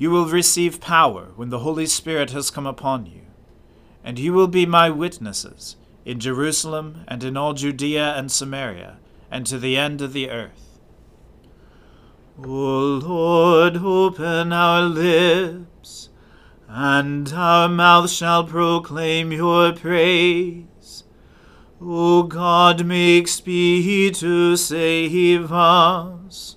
You will receive power when the Holy Spirit has come upon you, and you will be my witnesses in Jerusalem and in all Judea and Samaria, and to the end of the earth. O Lord, open our lips, and our mouth shall proclaim your praise. O God, make speed to save us.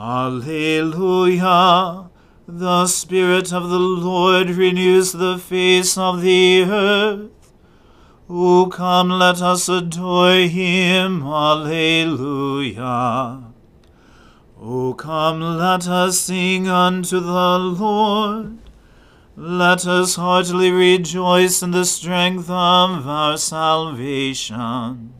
Alleluia. The Spirit of the Lord renews the face of the earth. O come, let us adore him. Alleluia. O come, let us sing unto the Lord. Let us heartily rejoice in the strength of our salvation.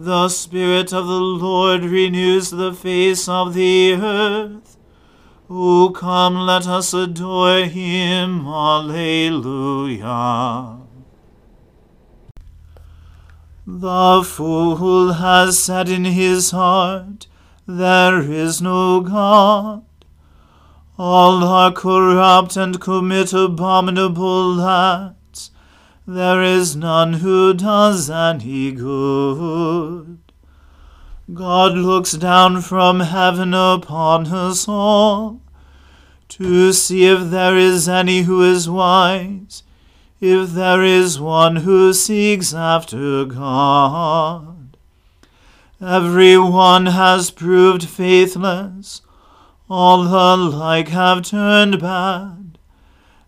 The Spirit of the Lord renews the face of the earth. O come, let us adore him. Alleluia. The fool has said in his heart, There is no God. All are corrupt and commit abominable acts. There is none who does any good. God looks down from heaven upon us all to see if there is any who is wise, if there is one who seeks after God. Every one has proved faithless, all alike have turned back.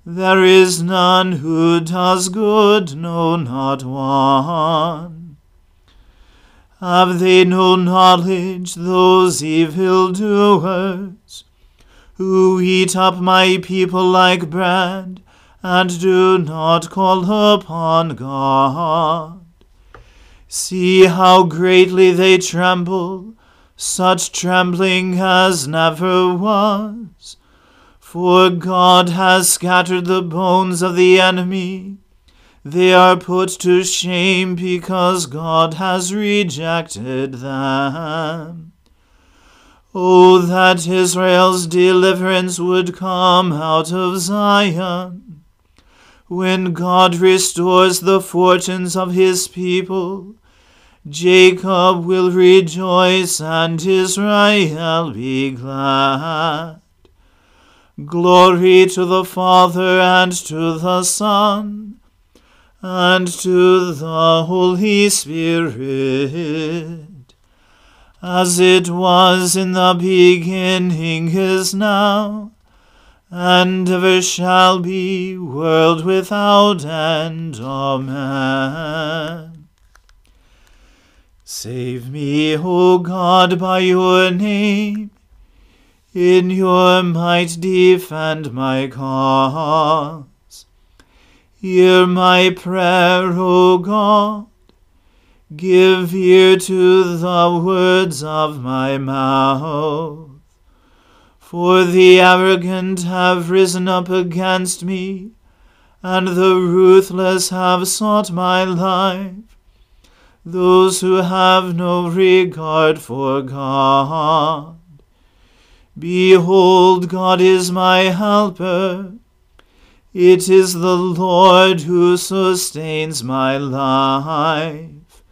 There is none who does good, no, not one. Have they no knowledge, those evil doers, who eat up my people like bread, and do not call upon God? See how greatly they tremble, such trembling as never was. For God has scattered the bones of the enemy. They are put to shame because God has rejected them. Oh, that Israel's deliverance would come out of Zion. When God restores the fortunes of his people, Jacob will rejoice and Israel be glad. Glory to the Father and to the Son and to the Holy Spirit, as it was in the beginning is now, and ever shall be, world without end. Amen. Save me, O God, by your name. In your might defend my cause. Hear my prayer, O God. Give ear to the words of my mouth. For the arrogant have risen up against me, and the ruthless have sought my life. Those who have no regard for God. Behold, God is my helper. It is the Lord who sustains my life.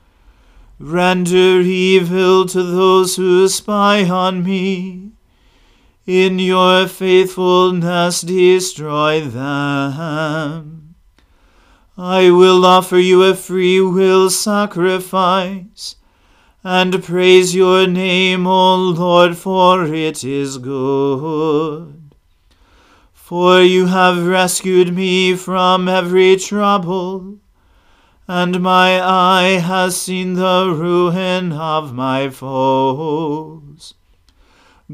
Render evil to those who spy on me in your faithfulness destroy them. I will offer you a free will sacrifice, and praise your name, O Lord, for it is good. For you have rescued me from every trouble, and my eye has seen the ruin of my foes.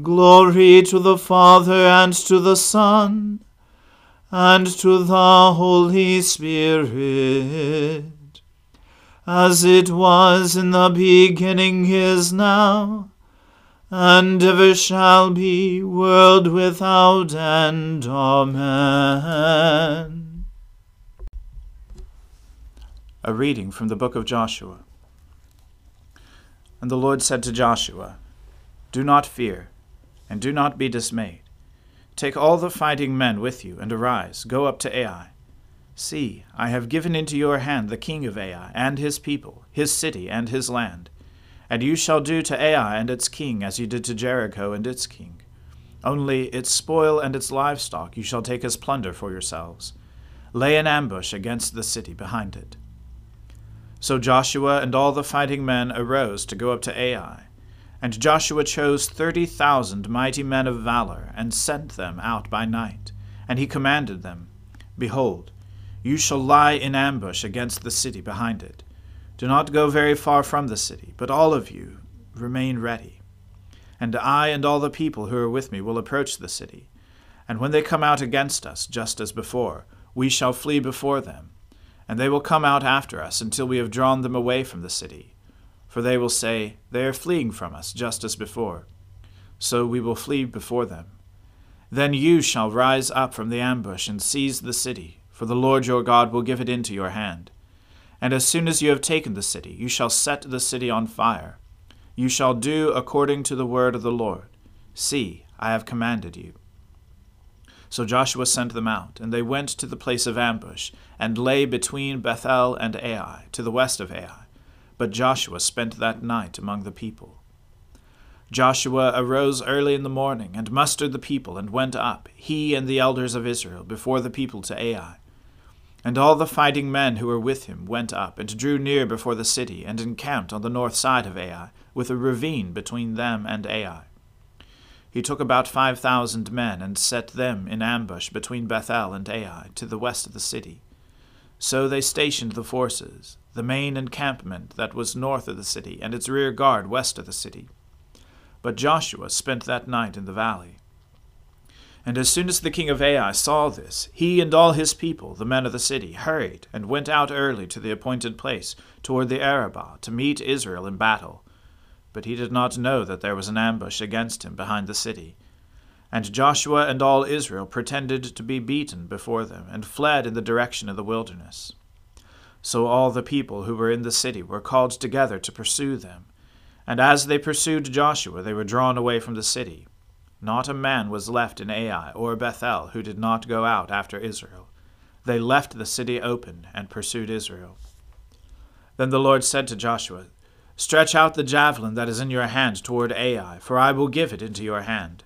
Glory to the Father and to the Son and to the Holy Spirit, as it was in the beginning is now, and ever shall be, world without end. Amen. A reading from the book of Joshua. And the Lord said to Joshua, Do not fear and do not be dismayed. Take all the fighting men with you, and arise, go up to Ai. See, I have given into your hand the king of Ai, and his people, his city, and his land. And you shall do to Ai and its king as you did to Jericho and its king. Only its spoil and its livestock you shall take as plunder for yourselves. Lay an ambush against the city behind it. So Joshua and all the fighting men arose to go up to Ai. And Joshua chose thirty thousand mighty men of valor, and sent them out by night. And he commanded them, Behold, you shall lie in ambush against the city behind it. Do not go very far from the city, but all of you remain ready. And I and all the people who are with me will approach the city. And when they come out against us, just as before, we shall flee before them. And they will come out after us until we have drawn them away from the city for they will say, They are fleeing from us, just as before. So we will flee before them. Then you shall rise up from the ambush and seize the city, for the Lord your God will give it into your hand. And as soon as you have taken the city, you shall set the city on fire. You shall do according to the word of the Lord. See, I have commanded you. So Joshua sent them out, and they went to the place of ambush, and lay between Bethel and Ai, to the west of Ai. But Joshua spent that night among the people. Joshua arose early in the morning, and mustered the people, and went up, he and the elders of Israel, before the people to Ai. And all the fighting men who were with him went up, and drew near before the city, and encamped on the north side of Ai, with a ravine between them and Ai. He took about five thousand men, and set them in ambush between Bethel and Ai, to the west of the city. So they stationed the forces, the main encampment that was north of the city, and its rear guard west of the city. But Joshua spent that night in the valley. And as soon as the king of Ai saw this, he and all his people, the men of the city, hurried and went out early to the appointed place toward the Arabah to meet Israel in battle. But he did not know that there was an ambush against him behind the city. And Joshua and all Israel pretended to be beaten before them, and fled in the direction of the wilderness. So all the people who were in the city were called together to pursue them. And as they pursued Joshua, they were drawn away from the city. Not a man was left in Ai or Bethel who did not go out after Israel. They left the city open and pursued Israel. Then the Lord said to Joshua, Stretch out the javelin that is in your hand toward Ai, for I will give it into your hand.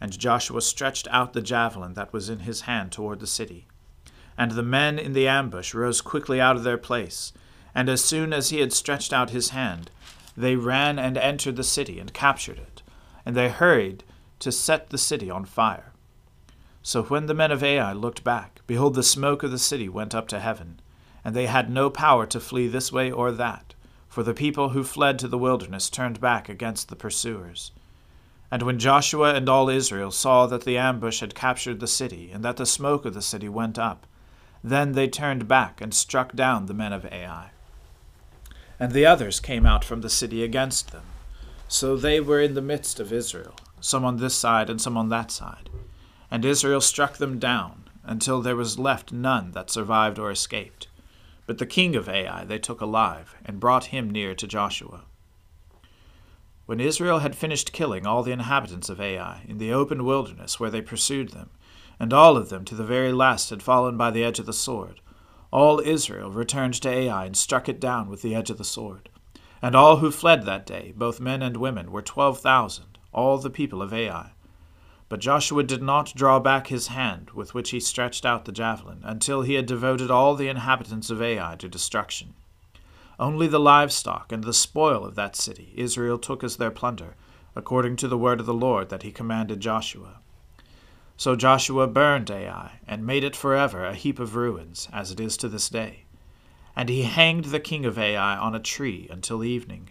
And Joshua stretched out the javelin that was in his hand toward the city. And the men in the ambush rose quickly out of their place, and as soon as he had stretched out his hand, they ran and entered the city and captured it, and they hurried to set the city on fire. So when the men of Ai looked back, behold, the smoke of the city went up to heaven, and they had no power to flee this way or that, for the people who fled to the wilderness turned back against the pursuers. And when Joshua and all Israel saw that the ambush had captured the city, and that the smoke of the city went up, then they turned back and struck down the men of Ai. And the others came out from the city against them. So they were in the midst of Israel, some on this side and some on that side. And Israel struck them down, until there was left none that survived or escaped. But the king of Ai they took alive, and brought him near to Joshua. When Israel had finished killing all the inhabitants of Ai in the open wilderness where they pursued them, and all of them to the very last had fallen by the edge of the sword, all Israel returned to Ai and struck it down with the edge of the sword. And all who fled that day, both men and women, were twelve thousand, all the people of Ai. But Joshua did not draw back his hand with which he stretched out the javelin, until he had devoted all the inhabitants of Ai to destruction. Only the livestock and the spoil of that city Israel took as their plunder, according to the word of the Lord that he commanded Joshua. So Joshua burned Ai, and made it forever a heap of ruins, as it is to this day. And he hanged the king of Ai on a tree until evening.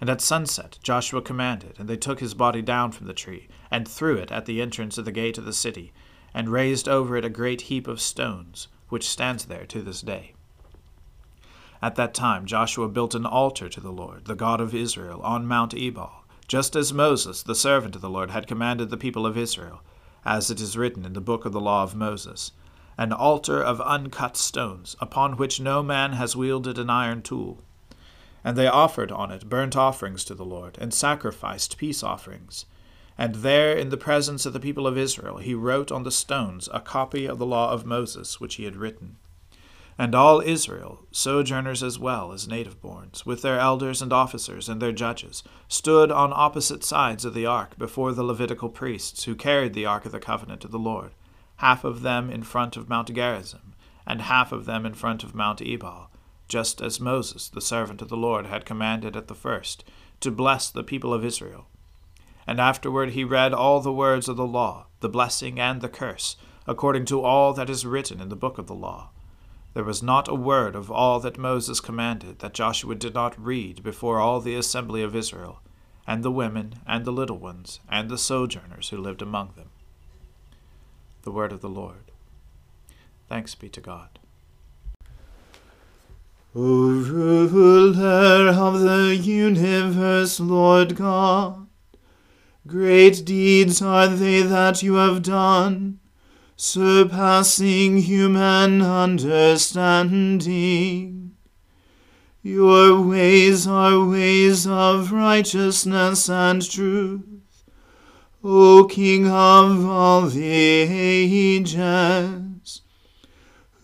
And at sunset Joshua commanded, and they took his body down from the tree, and threw it at the entrance of the gate of the city, and raised over it a great heap of stones, which stands there to this day. At that time Joshua built an altar to the Lord, the God of Israel, on Mount Ebal, just as Moses, the servant of the Lord, had commanded the people of Israel, as it is written in the book of the law of Moses, an altar of uncut stones, upon which no man has wielded an iron tool and they offered on it burnt offerings to the Lord, and sacrificed peace offerings. And there, in the presence of the people of Israel, he wrote on the stones a copy of the law of Moses, which he had written. And all Israel, sojourners as well as native borns, with their elders and officers and their judges, stood on opposite sides of the ark before the Levitical priests who carried the ark of the covenant of the Lord, half of them in front of Mount Gerizim, and half of them in front of Mount Ebal just as Moses, the servant of the Lord, had commanded at the first, to bless the people of Israel. And afterward he read all the words of the law, the blessing and the curse, according to all that is written in the book of the law. There was not a word of all that Moses commanded that Joshua did not read before all the assembly of Israel, and the women, and the little ones, and the sojourners who lived among them. The word of the Lord. Thanks be to God. O ruler of the universe, Lord God, great deeds are they that you have done, surpassing human understanding. Your ways are ways of righteousness and truth, O King of all the ages.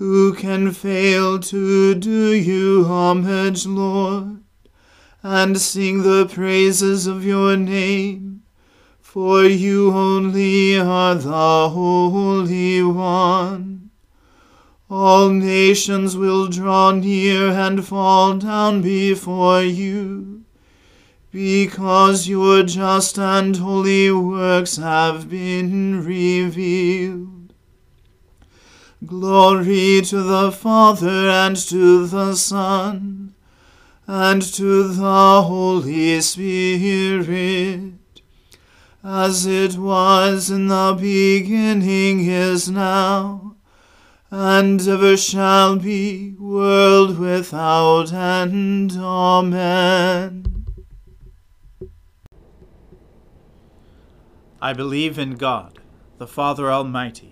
Who can fail to do you homage, Lord, and sing the praises of your name? For you only are the Holy One. All nations will draw near and fall down before you, because your just and holy works have been revealed. Glory to the Father and to the Son and to the Holy Spirit, as it was in the beginning is now, and ever shall be, world without end. Amen. I believe in God, the Father Almighty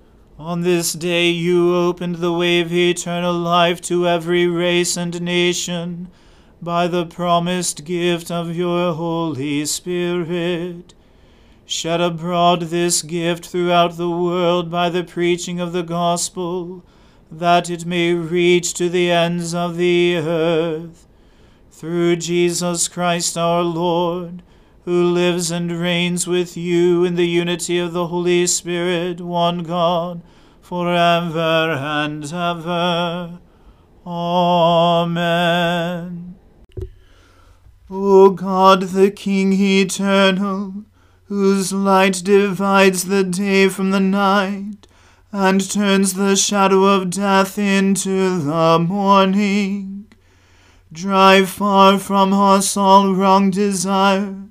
on this day you opened the way of eternal life to every race and nation by the promised gift of your Holy Spirit. Shed abroad this gift throughout the world by the preaching of the gospel, that it may reach to the ends of the earth. Through Jesus Christ our Lord, who lives and reigns with you in the unity of the Holy Spirit, one God, forever and ever. Amen. O God, the King eternal, whose light divides the day from the night, and turns the shadow of death into the morning, drive far from us all wrong desires,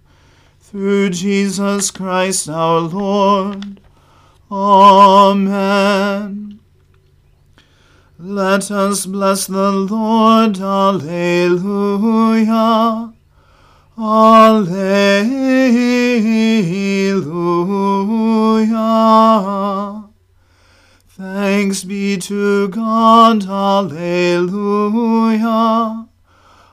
Through Jesus Christ our Lord. Amen. Let us bless the Lord. Alleluia. Alleluia. Thanks be to God. Alleluia.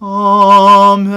아멘.